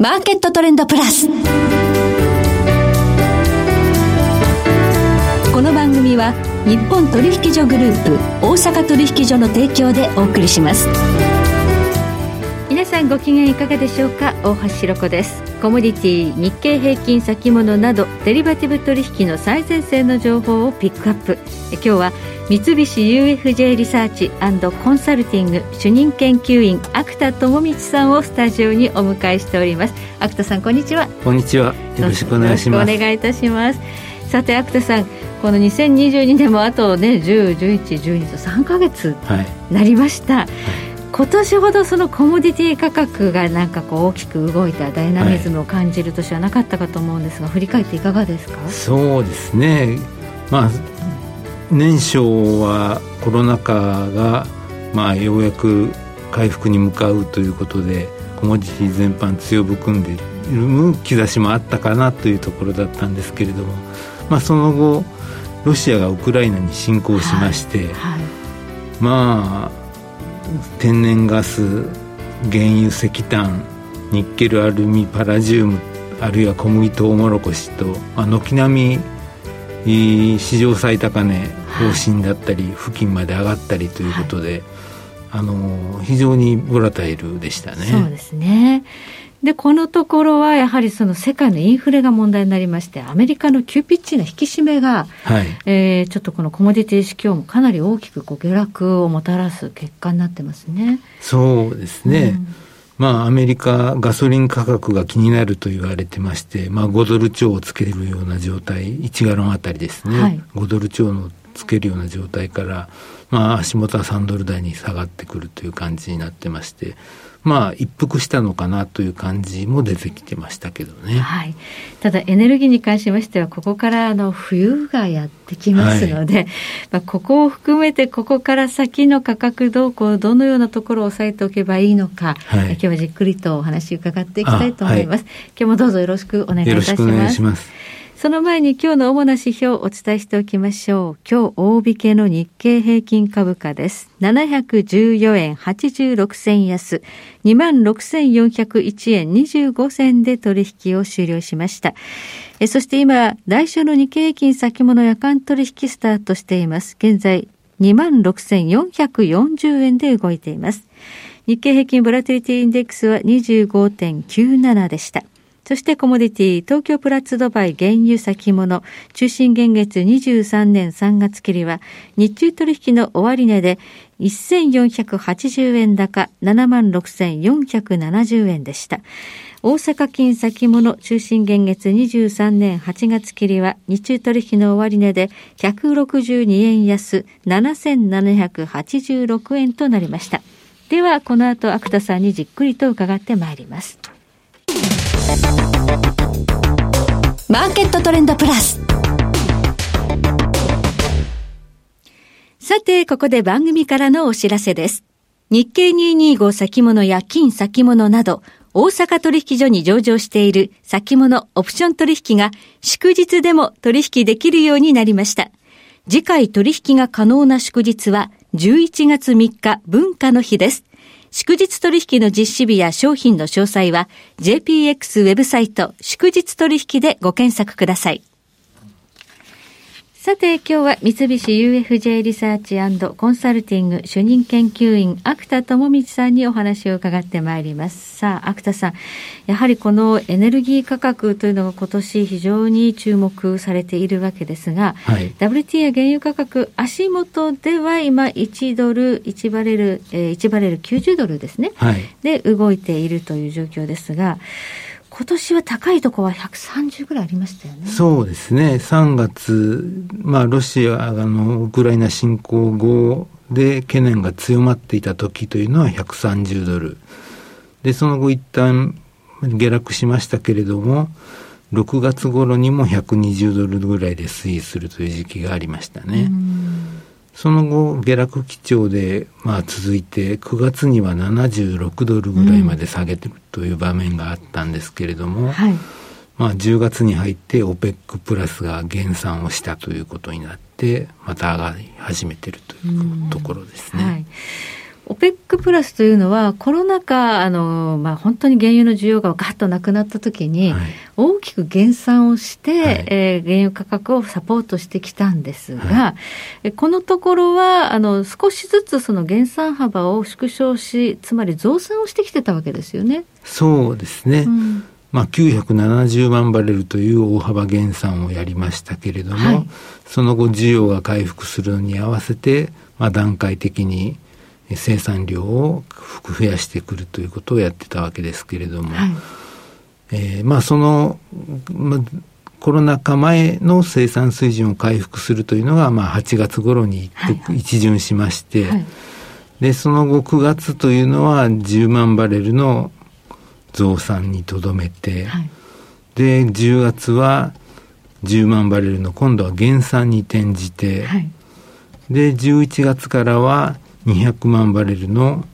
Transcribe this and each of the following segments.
マーケットトレンドプラス。この番組は日本取引所グループ大阪取引所の提供でお送りします。皆さんご機嫌いかがでしょうか？大橋ひろ子ですコモディティ日経平均先物などデリバティブ取引の最前線の情報をピックアップ。今日は三菱 UFJ リサーチコンサルティング主任研究員芥田智光さんをスタジオにお迎えしております。芥田さんこんにちは。こんにちは。よろしくお願いします。お願いいたします。さて芥田さんこの2022年もあとね10、11、12と3か月なりました、はいはい今年ほどそのコモディティ価格がなんかこう大きく動いたダイナミズムを感じる年はなかったかと思うんですが、はい、振り返っていかがですか？そうですね。まあ年初はコロナ禍がまあようやく回復に向かうということでコモディティ全般強含んでいる兆しもあったかなというところだったんですけれども、まあ、その後ロシアがウクライナに侵攻しまして、はい。はい、まあ天然ガス原油石炭ニッケルアルミパラジウムあるいは小麦とうもろこしと、まあ、軒並み史上最高値方針だったり、付近まで上がったりということで、はい、あの非常にボラタイルでしたね。そうですねで、このところはやはりその世界のインフレが問題になりまして、アメリカの急ピッチな引き締めが、はい、えー、ちょっとこのコモディティ市況もかなり大きくこう下落をもたらす結果になってますね。そうですね。うん、まあ、アメリカガソリン価格が気になると言われてまして、まあ、5ドル超をつけるような状態、1ガロンあたりですね、はい、5ドル超のつけるような状態から、まあ、足元は3ドル台に下がってくるという感じになってまして、まあ、一服したのかなという感じも出てきてましたけどね。はい。ただ、エネルギーに関しましては、ここからあの冬がやってきますので、はい、まあ、ここを含めて、ここから先の価格動向、どのようなところを押さえておけばいいのか、はい、今日はじっくりとお話伺っていきたいと思います。はい、今日もどうぞよろしくお願いいたします。その前に今日の主な指標をお伝えしておきましょう。今日大引けの日経平均株価です。714円86銭安、26,401円25銭で取引を終了しました。えそして今、来週の日経平均先物夜間取引スタートしています。現在、26,440円で動いています。日経平均ボラティリティインデックスは25.97でした。そしてコモディティ、東京プラッツドバイ原油先物、中心現月23年3月切りは、日中取引の終値で1480円高76,470円でした。大阪金先物中心現月23年8月切りは日中取引の終値で162円安7786円となりました。では、この後、芥田さんにじっくりと伺ってまいります。マーケットトレンドプラス。さて、ここで番組からのお知らせです。日経225先物や金先物など、大阪取引所に上場している先物オプション取引が祝日でも取引できるようになりました。次回取引が可能な祝日は11月3日文化の日です。祝日取引の実施日や商品の詳細は JPX ウェブサイト祝日取引でご検索ください。さて、今日は三菱 UFJ リサーチコンサルティング主任研究員、芥田智光さんにお話を伺ってまいります。さあ、芥田さん、やはりこのエネルギー価格というのが今年非常に注目されているわけですが、はい、WT や原油価格、足元では今1ドル、1バレル、えー、1バレル90ドルですね、はい、で動いているという状況ですが、今年は高いところは130ぐらいありましたよね。そうですね。3月、まあ、ロシアのウクライナ侵攻後で懸念が強まっていた時というのは130ドル。で、その後一旦下落しましたけれども、6月頃にも120ドルぐらいで推移するという時期がありましたね。その後、下落基調で、まあ、続いて、9月には76ドルぐらいまで下げてるという場面があったんですけれども、うんはい、まあ、10月に入って OPEC プラスが減産をしたということになって、また上がり始めてるというところですね。はい OPEC プラスというのは、コロナ禍、あのまあ、本当に原油の需要がガッとなくなったときに、大きく減産をして、はい、えー、原油価格をサポートしてきたんですが、はい、このところはあの少しずつその減産幅を縮小し、つまり増産をしてきてたわけですよね。そうですね、うん。まあ、970万バレルという大幅減産をやりましたけれども、はい、その後需要が回復するのに合わせて、まあ、段階的に生産量を増やしてくるということをやってたわけですけれども、はい、えー、まあその、まあ、コロナ禍前の生産水準を回復するというのが、まあ、8月頃に一巡しまして、はい。はい、でその後9月というのは10万バレルの増産にとどめて、はい、で10月は10万バレルの今度は減産に転じて、はい、で11月からは200万バレルの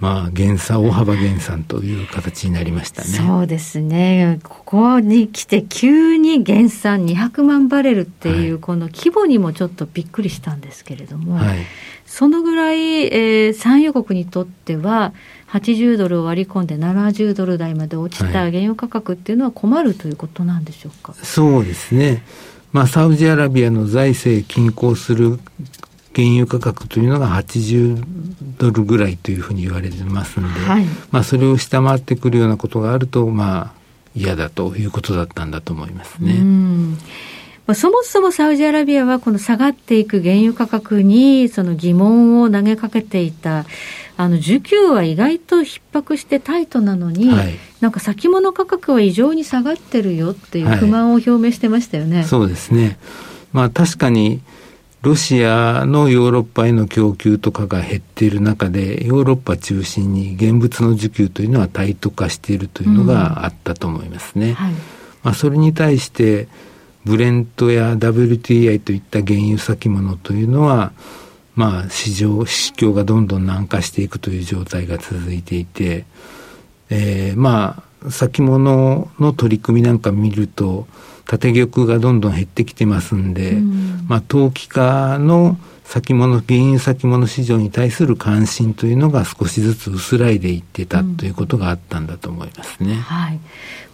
まあ、減産、大幅減産という形になりましたね。そうですね。ここに来て急に減産200万バレルっていう、この規模にもちょっとびっくりしたんですけれども、はい、そのぐらい、えー、産油国にとっては、80ドルを割り込んで70ドル台まで落ちた原油価格っていうのは困るということなんでしょうか？はい、そうですね。まあ、サウジアラビアの財政均衡する原油価格というのが80ドルぐらいというふうに言われてますんで、はい、まあ、それを下回ってくるようなことがあると、まあ、嫌だということだったんだと思いますね。そもそもサウジアラビアはこの下がっていく原油価格にその疑問を投げかけていた、あの需給は意外と逼迫してタイトなのに、はい、なんか先物価格は異常に下がってるよっていう不満を表明してましたよね。はい、そうですね。まあ確かにロシアのヨーロッパへの供給とかが減っている中で、ヨーロッパ中心に現物の需給というのはタイト化しているというのがあったと思いますね。うんはい、まあ、それに対して、ブレントや WTI といった原油先物というのは、まあ、市場、市況がどんどん軟化していくという状態が続いていて、えー、まあ、先物の取り組みなんか見ると、縦玉がどんどん減ってきてますんで、うん、まあ、投機家の先物、原油先物市場に対する関心というのが少しずつ薄らいでいってたということがあったんだと思いますね。うん、はい。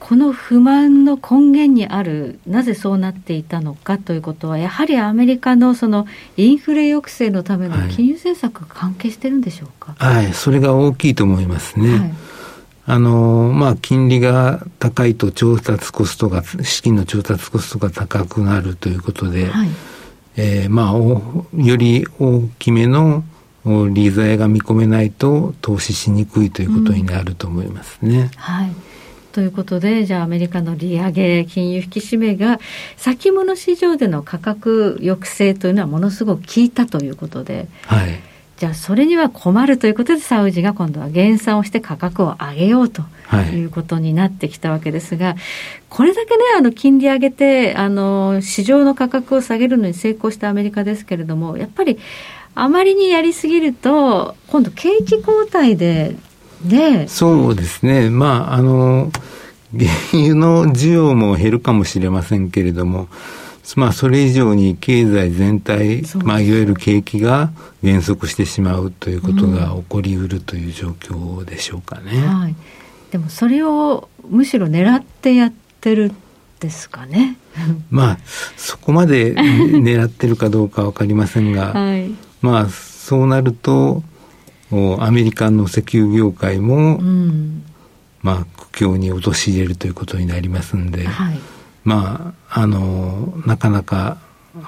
この不満の根源にある、なぜそうなっていたのかということは、やはりアメリカのそのインフレ抑制のための金融政策が関係してるんでしょうか？はい、はい、それが大きいと思いますね。はいあの、まあ、金利が高いと調達コストが、資金の調達コストが高くなるということで、はい、えー、まあ、より大きめの利材が見込めないと投資しにくいということになると思いますね。うん、はい。ということで、じゃあアメリカの利上げ、金融引き締めが、先物市場での価格抑制というのはものすごく効いたということで、はい、じゃあそれには困るということでサウジが今度は減産をして価格を上げようとい。うことになってきたわけですが、はい、これだけねあの金利上げてあの市場の価格を下げるのに成功したアメリカですけれどもやっぱりあまりにやりすぎると今度景気後退でねそうですね。まああの原油の需要も減るかもしれませんけれどもまあ、それ以上に経済全体、まあ、いわゆる景気が減速してしまうということが起こりうるという状況でしょうかね。うんはい、でもそれをむしろ狙ってやってるですかね。まあそこまで狙ってるかどうか分かりませんが、はい、まあそうなるとアメリカの石油業界も、うん、まあ苦境に陥れるということになりますんで。はいまあ、あの、なかなか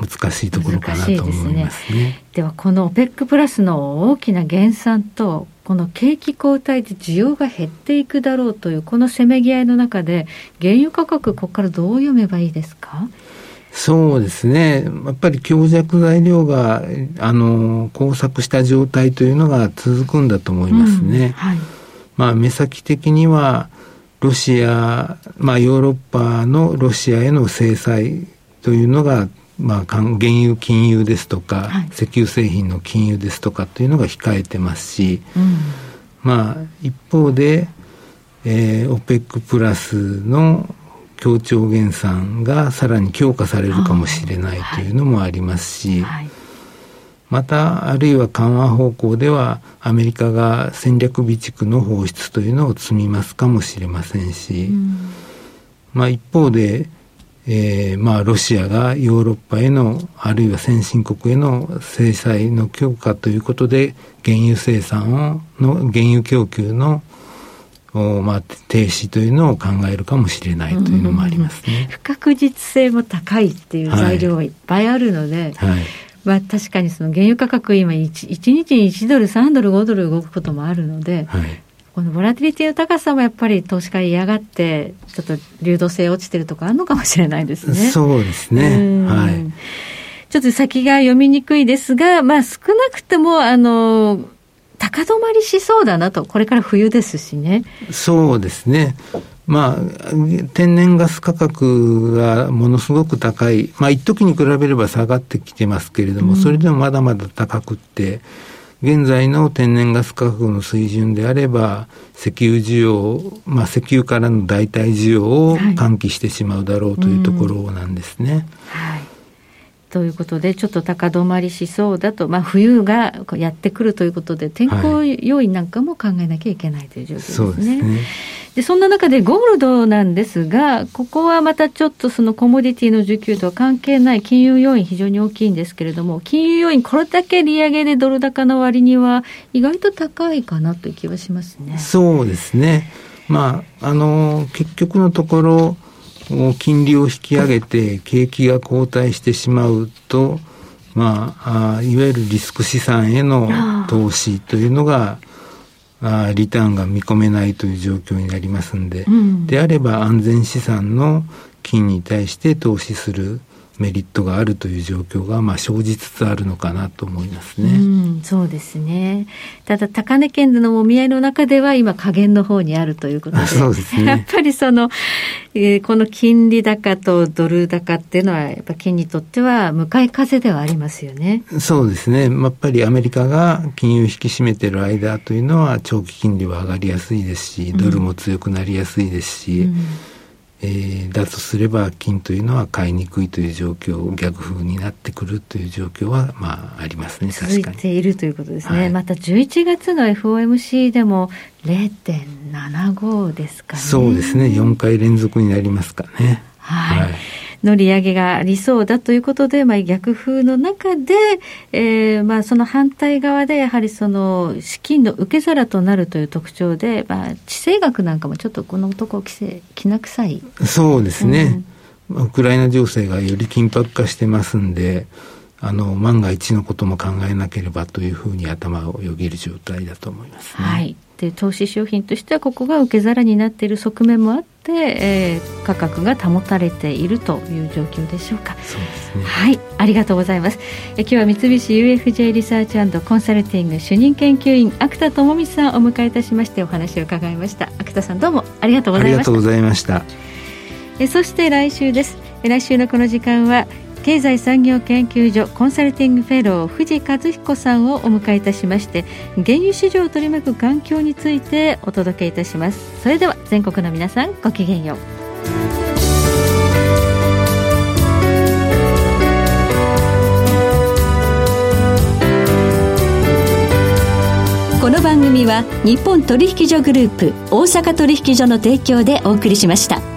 難しいところかなと思いますね。で、ね、は、この OPEC プラスの大きな減産と、この景気後退で需要が減っていくだろうという、このせめぎ合いの中で、原油価格、ここからどう読めばいいですか？そうですね。やっぱり強弱材料が、あの、交錯した状態というのが続くんだと思いますね。うんはい、まあ、目先的には、ロシア、まあ、ヨーロッパのロシアへの制裁というのが、まあ、原油金融ですとか、はい、石油製品の金融ですとかというのが控えてますし、うん、まあ、一方で、えー、OPEC プラスの協調減産がさらに強化されるかもしれないというのもありますし、はい。はい、また、あるいは緩和方向では、アメリカが戦略備蓄の放出というのを積みますかもしれませんし、うん、まあ一方で、えー、まあロシアがヨーロッパへの、あるいは先進国への制裁の強化ということで、原油生産を、の、原油供給のまあ、停止というのを考えるかもしれないというのもありますね。不確実性も高いっていう材料がいっぱいあるので、はい、はいまあ、確かにその原油価格、今1、1日に1ドル、3ドル、5ドル動くこともあるので、はい、このボラティリティの高さもやっぱり投資家嫌がって、ちょっと流動性落ちてるとかあるのかもしれないですね。そうですね。はい。ちょっと先が読みにくいですが、まあ少なくとも、あの、高止まりしそうだなと、これから冬ですしね。そうですね。まあ、天然ガス価格がものすごく高い、まあ、一時に比べれば下がってきてますけれども、うん、それでもまだまだ高くって、現在の天然ガス価格の水準であれば、石油需要、まあ、石油からの代替需要を喚起してしまうだろうというところなんですね。はい、うんはいということで、ちょっと高止まりしそうだと、まあ、冬がやってくるということで、天候要因なんかも考えなきゃいけないという状況ですね。はい、でそんな中でゴールドなんですが、ここはまたちょっとそのコモディティの需給とは関係ない金融要因、非常に大きいんですけれども、金融要因、これだけ利上げでドル高の割には、意外と高いかなという気はしますね。そうですね。まあ、あの、結局のところ、金利を引き上げて景気が後退してしまうと、まあ、あいわゆるリスク資産への投資というのが、あリターンが見込めないという状況になりますんで、うん、であれば安全資産の金に対して投資するメリットがあるという状況が、まあ、生じつつあるのかなと思いますね。うん、そうですね。ただ、高値圏でのもみ合いの中では、今、加減の方にあるということで、そうですね、やっぱりその、えー、この金利高とドル高っていうのは、やっぱ金にとっては向かい風ではありますよね。そうですね。やっぱりアメリカが金融引き締めてる間というのは、長期金利は上がりやすいですし、ドルも強くなりやすいですし、うんえー、だとすれば金というのは買いにくいという状況逆風になってくるという状況はまあありますね続いているということですね、はい、また11月の FOMC でも0.75ですかね。そうですね。4回連続になりますかね。はい、はいの利上げがありそうだということで、まあ、逆風の中で、えーまあ、その反対側でやはりその資金の受け皿となるという特徴で、まあ、地政学なんかもちょっとこの男規制きな臭い。そうですね、うん、ウクライナ情勢がより緊迫化してますんであの万が一のことも考えなければというふうに頭をよぎる状態だと思います、ね、はい。で投資商品としてはここが受け皿になっている側面もあって、えー、価格が保たれているという状況でしょうか。そうですね。はい。ありがとうございます。え今日は三菱 UFJ リサーチコンサルティング主任研究員芥田智光さんをお迎えいたしましてお話を伺いました。芥田さんどうもありがとうございました。ありがとうございました。えそして来週です。来週のこの時間は経済産業研究所コンサルティングフェロー藤和彦さんをお迎えいたしまして原油市場を取り巻く環境についてお届けいたしますそれでは全国の皆さんごきげんようこの番組は日本取引所グループ大阪取引所の提供でお送りしました。